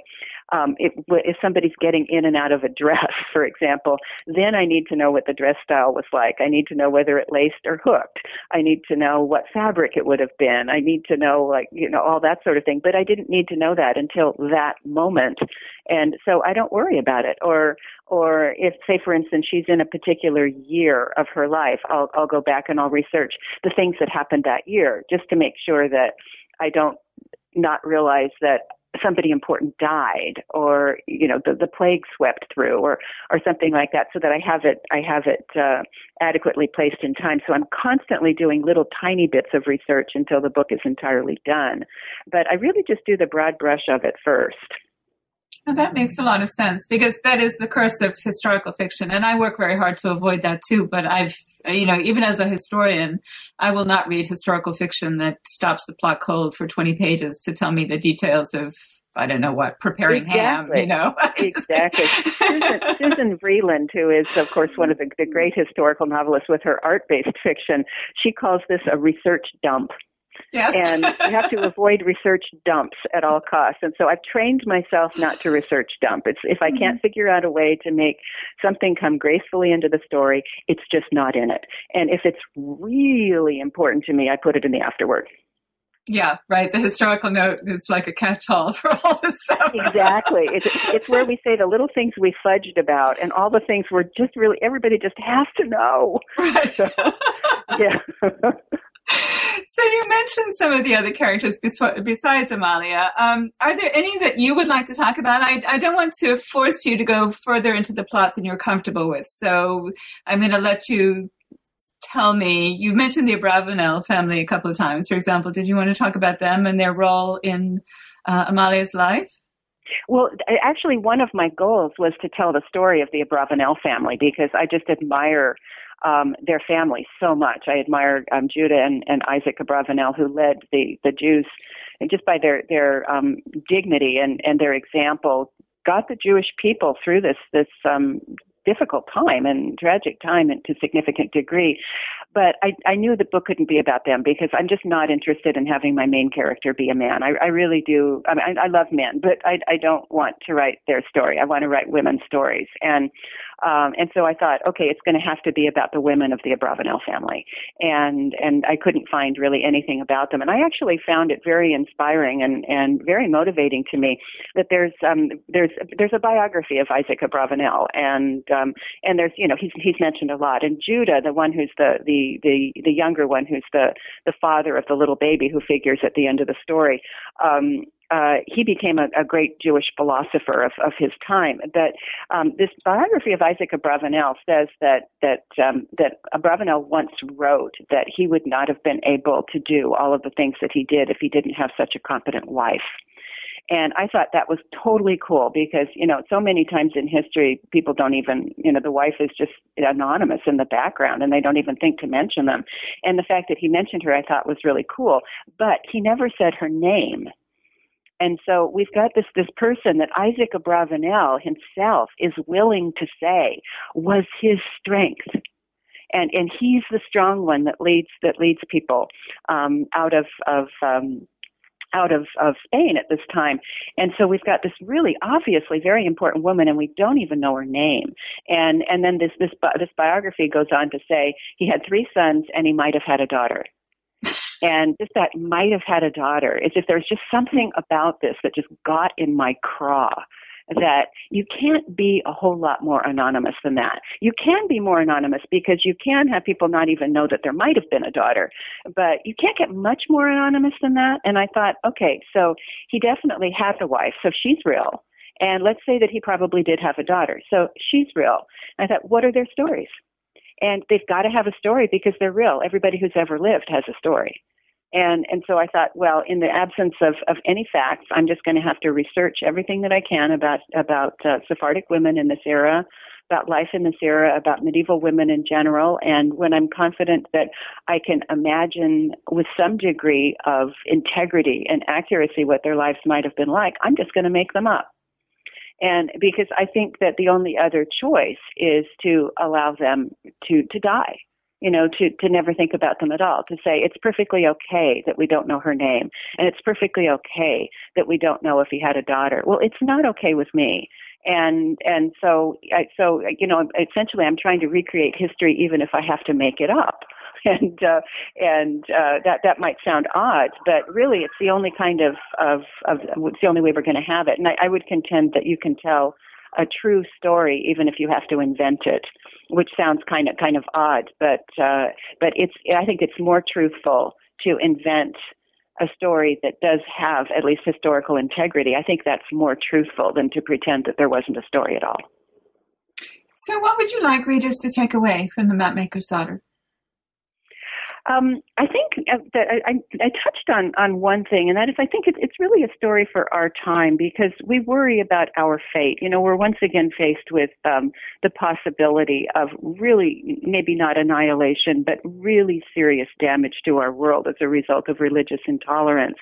um, if, if somebody's getting in and out of a dress, for example, then I need to know what the dress style was like. I need to know whether it laced or hooked. I need to know what fabric it would have been. I need to know like you know all that sort of thing. But I didn't need to know that until that moment, and so I don't worry about it. Or or if say for instance she's in a particular year of her life, I'll I'll go back and I'll research the things that happened that year just to make sure that I don't not realize that somebody important died or you know the, the plague swept through or or something like that so that I have it I have it uh, adequately placed in time. So I'm constantly doing little tiny bits of research until the book is entirely done. But I really just do the broad brush of it first well, that makes a lot of sense because that is the curse of historical fiction. And I work very hard to avoid that too. But I've, you know, even as a historian, I will not read historical fiction that stops the plot cold for 20 pages to tell me the details of I don't know what, preparing exactly. ham, you know. exactly. Susan, Susan Vreeland, who is, of course, one of the, the great historical novelists with her art based fiction, she calls this a research dump. Yes. and you have to avoid research dumps at all costs. And so I've trained myself not to research dump. It's if I can't mm-hmm. figure out a way to make something come gracefully into the story, it's just not in it. And if it's really important to me, I put it in the afterword. Yeah, right. The historical note is like a catch-all for all this stuff. exactly. It's, it's where we say the little things we fudged about and all the things we're just really, everybody just has to know. Right. So, yeah. so you mentioned some of the other characters besides Amalia. Um, are there any that you would like to talk about? I, I, don't want to force you to go further into the plot than you're comfortable with. So I'm going to let you tell me. You mentioned the Abravanel family a couple of times. For example, did you want to talk about them and their role in uh, Amalia's life? Well, actually, one of my goals was to tell the story of the Abravanel family because I just admire um, their family so much. I admire um, Judah and, and Isaac Abravanel, who led the the Jews, and just by their their um, dignity and and their example, got the Jewish people through this this um, difficult time and tragic time and to significant degree. But I, I knew the book couldn't be about them because I'm just not interested in having my main character be a man. I, I really do. I, mean, I, I love men, but I, I don't want to write their story. I want to write women's stories. And um, and so I thought, okay, it's going to have to be about the women of the Abravanel family. And, and I couldn't find really anything about them. And I actually found it very inspiring and, and very motivating to me that there's, um, there's, there's a biography of Isaac Abravanel. And, um, and there's, you know, he's, he's mentioned a lot. And Judah, the one who's the, the, the, the younger one who's the, the father of the little baby who figures at the end of the story, um, uh, he became a, a, great Jewish philosopher of, of his time. But um, this biography of Isaac Abravanel says that that um, that Abravanel once wrote that he would not have been able to do all of the things that he did if he didn't have such a competent wife. And I thought that was totally cool because, you know, so many times in history, people don't even, you know, the wife is just anonymous in the background and they don't even think to mention them. And the fact that he mentioned her, I thought was really cool. But he never said her name. And so we've got this, this person that Isaac Abravanel himself is willing to say was his strength. And, and he's the strong one that leads, that leads people, um, out of, of, um, out of, of Spain at this time. And so we've got this really obviously very important woman and we don't even know her name. And, and then this, this, this biography goes on to say he had three sons and he might have had a daughter and just that might have had a daughter. It's if there's just something about this that just got in my craw that you can't be a whole lot more anonymous than that. You can be more anonymous because you can have people not even know that there might have been a daughter, but you can't get much more anonymous than that. And I thought, okay, so he definitely has a wife, so she's real And let's say that he probably did have a daughter. So she's real. I thought, what are their stories? And they've got to have a story because they're real. Everybody who's ever lived has a story. And and so I thought, well, in the absence of, of any facts, I'm just going to have to research everything that I can about about uh, Sephardic women in this era, about life in this era, about medieval women in general. And when I'm confident that I can imagine with some degree of integrity and accuracy what their lives might have been like, I'm just going to make them up. And because I think that the only other choice is to allow them to, to die you know, to, to never think about them at all, to say it's perfectly okay that we don't know her name, and it's perfectly okay that we don't know if he had a daughter. Well, it's not okay with me. And and so I, so you know essentially I'm trying to recreate history even if I have to make it up and uh, and uh, that that might sound odd, but really it's the only kind of of, of it's the only way we're going to have it. And I, I would contend that you can tell a true story even if you have to invent it which sounds kind of kind of odd but uh but it's i think it's more truthful to invent a story that does have at least historical integrity. I think that's more truthful than to pretend that there wasn't a story at all. So what would you like readers to take away from the mapmaker's daughter um, I think uh, that I, I, touched on, on one thing, and that is I think it, it's really a story for our time because we worry about our fate. You know, we're once again faced with um, the possibility of really, maybe not annihilation, but really serious damage to our world as a result of religious intolerance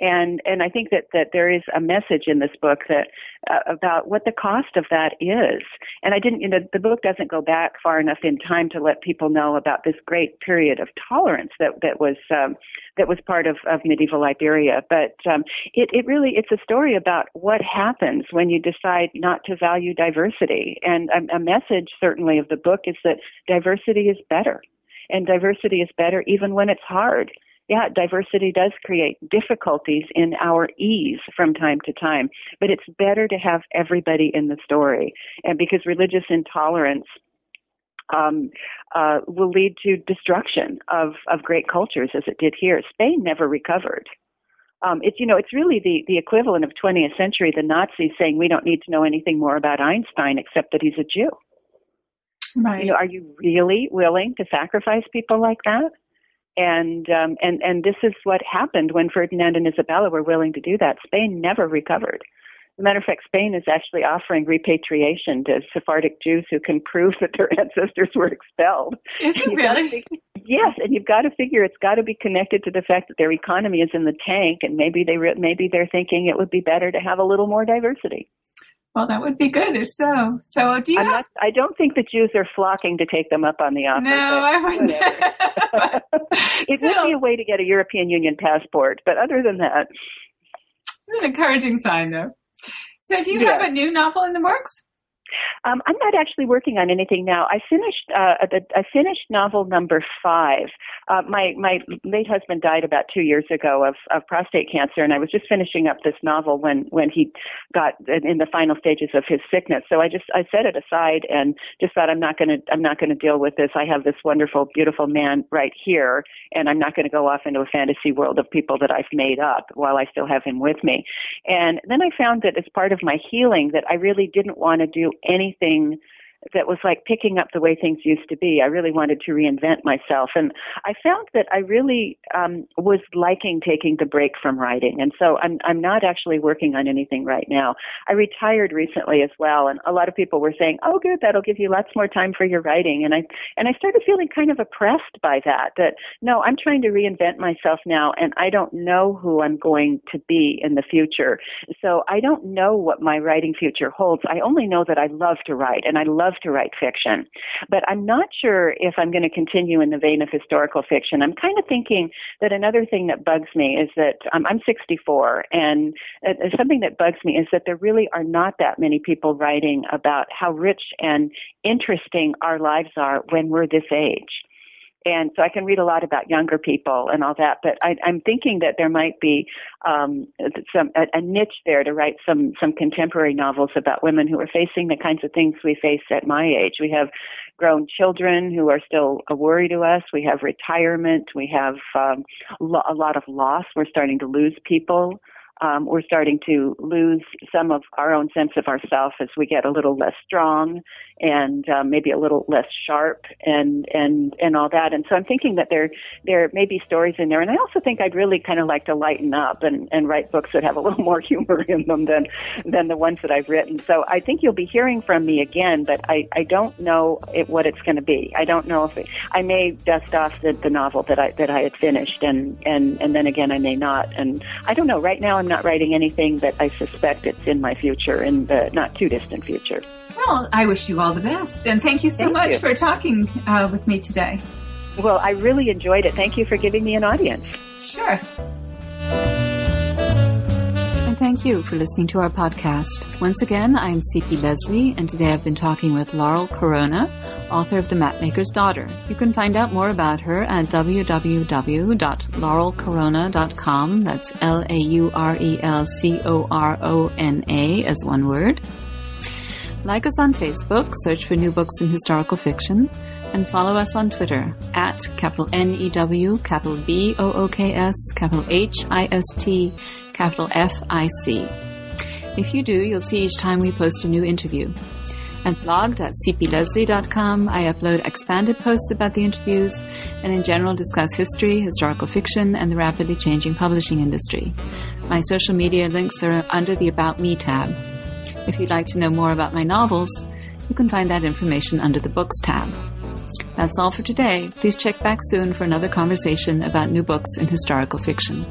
and and I think that that there is a message in this book that uh, about what the cost of that is. And I didn't, you know, the book doesn't go back far enough in time to let people know about this great period of tolerance that that was um, that was part of, of medieval Iberia. But um, it it really it's a story about what happens when you decide not to value diversity. And a, a message certainly of the book is that diversity is better and diversity is better even when it's hard yeah, diversity does create difficulties in our ease from time to time, but it's better to have everybody in the story. And because religious intolerance um, uh, will lead to destruction of, of great cultures as it did here. Spain never recovered. Um, it's you know it's really the the equivalent of 20th century the Nazis saying we don't need to know anything more about Einstein except that he's a Jew. Right. You know, are you really willing to sacrifice people like that? And um, and and this is what happened when Ferdinand and Isabella were willing to do that. Spain never recovered. As a matter of fact, Spain is actually offering repatriation to Sephardic Jews who can prove that their ancestors were expelled. Is it really? Figure, yes, and you've got to figure it's got to be connected to the fact that their economy is in the tank, and maybe they re- maybe they're thinking it would be better to have a little more diversity. Well, that would be good if so. So, do you have? Not, I don't think the Jews are flocking to take them up on the offer. No, I wouldn't. it Still, would be a way to get a European Union passport, but other than that, it's an encouraging sign, though. So, do you yeah. have a new novel in the works? Um, I'm not actually working on anything now. I finished uh, the, I finished novel number five. Uh, my my late husband died about two years ago of, of prostate cancer, and I was just finishing up this novel when when he got in the final stages of his sickness. So I just I set it aside and just thought I'm not to I'm not to deal with this. I have this wonderful, beautiful man right here, and I'm not to go off into a fantasy world of people that I've made up while I still have him with me. And then I found that as part of my healing that I really didn't want to do anything that was like picking up the way things used to be. I really wanted to reinvent myself. And I found that I really um, was liking taking the break from writing. And so I'm, I'm not actually working on anything right now. I retired recently as well. And a lot of people were saying, oh, good, that'll give you lots more time for your writing. And I, and I started feeling kind of oppressed by that, that no, I'm trying to reinvent myself now and I don't know who I'm going to be in the future. So I don't know what my writing future holds. I only know that I love to write and I love love to write fiction, but I'm not sure if I'm going to continue in the vein of historical fiction. I'm kind of thinking that another thing that bugs me is that um, I'm 64, and uh, something that bugs me is that there really are not that many people writing about how rich and interesting our lives are when we're this age and so I can read a lot about younger people and all that. But I, I'm thinking that there might be um, some a, a niche there to write some some contemporary novels about women who are facing the kinds of things we face at my age. We have grown children who are still a worry to us. We have retirement. We have um, lo- a lot of loss. We're starting to lose people um, we're starting to lose some of our own sense of ourself as we get a little less strong and um, maybe a little less sharp and and and all that. And so I'm thinking that there there may be stories in there, and I also think I'd really kind of like to lighten up and and write books that have a little more humor in them than than the ones that I've written. So I think you'll be hearing from me again, but I I don't know it, what it's going to be. I don't know if it, I may dust off the, the novel that I that I had finished, and and and then again I may not. And I don't know. Right now I'm not writing anything, but I suspect it's in my future in the not too distant future. Well, I wish you all the best, and thank you so thank much you. for talking uh, with me today. Well, I really enjoyed it. Thank you for giving me an audience. Sure. And thank you for listening to our podcast. Once again, I'm C.P. Lesley, and today I've been talking with Laurel Corona, author of The Mapmaker's Daughter. You can find out more about her at www.laurelcorona.com. That's L A U R E L C O R O N A as one word. Like us on Facebook, search for New Books in Historical Fiction, and follow us on Twitter at capital N E W, capital B O O K S, capital H I S T, capital F I C. If you do, you'll see each time we post a new interview. At blog.cplesley.com, I upload expanded posts about the interviews and in general discuss history, historical fiction, and the rapidly changing publishing industry. My social media links are under the About Me tab. If you'd like to know more about my novels, you can find that information under the Books tab. That's all for today. Please check back soon for another conversation about new books in historical fiction.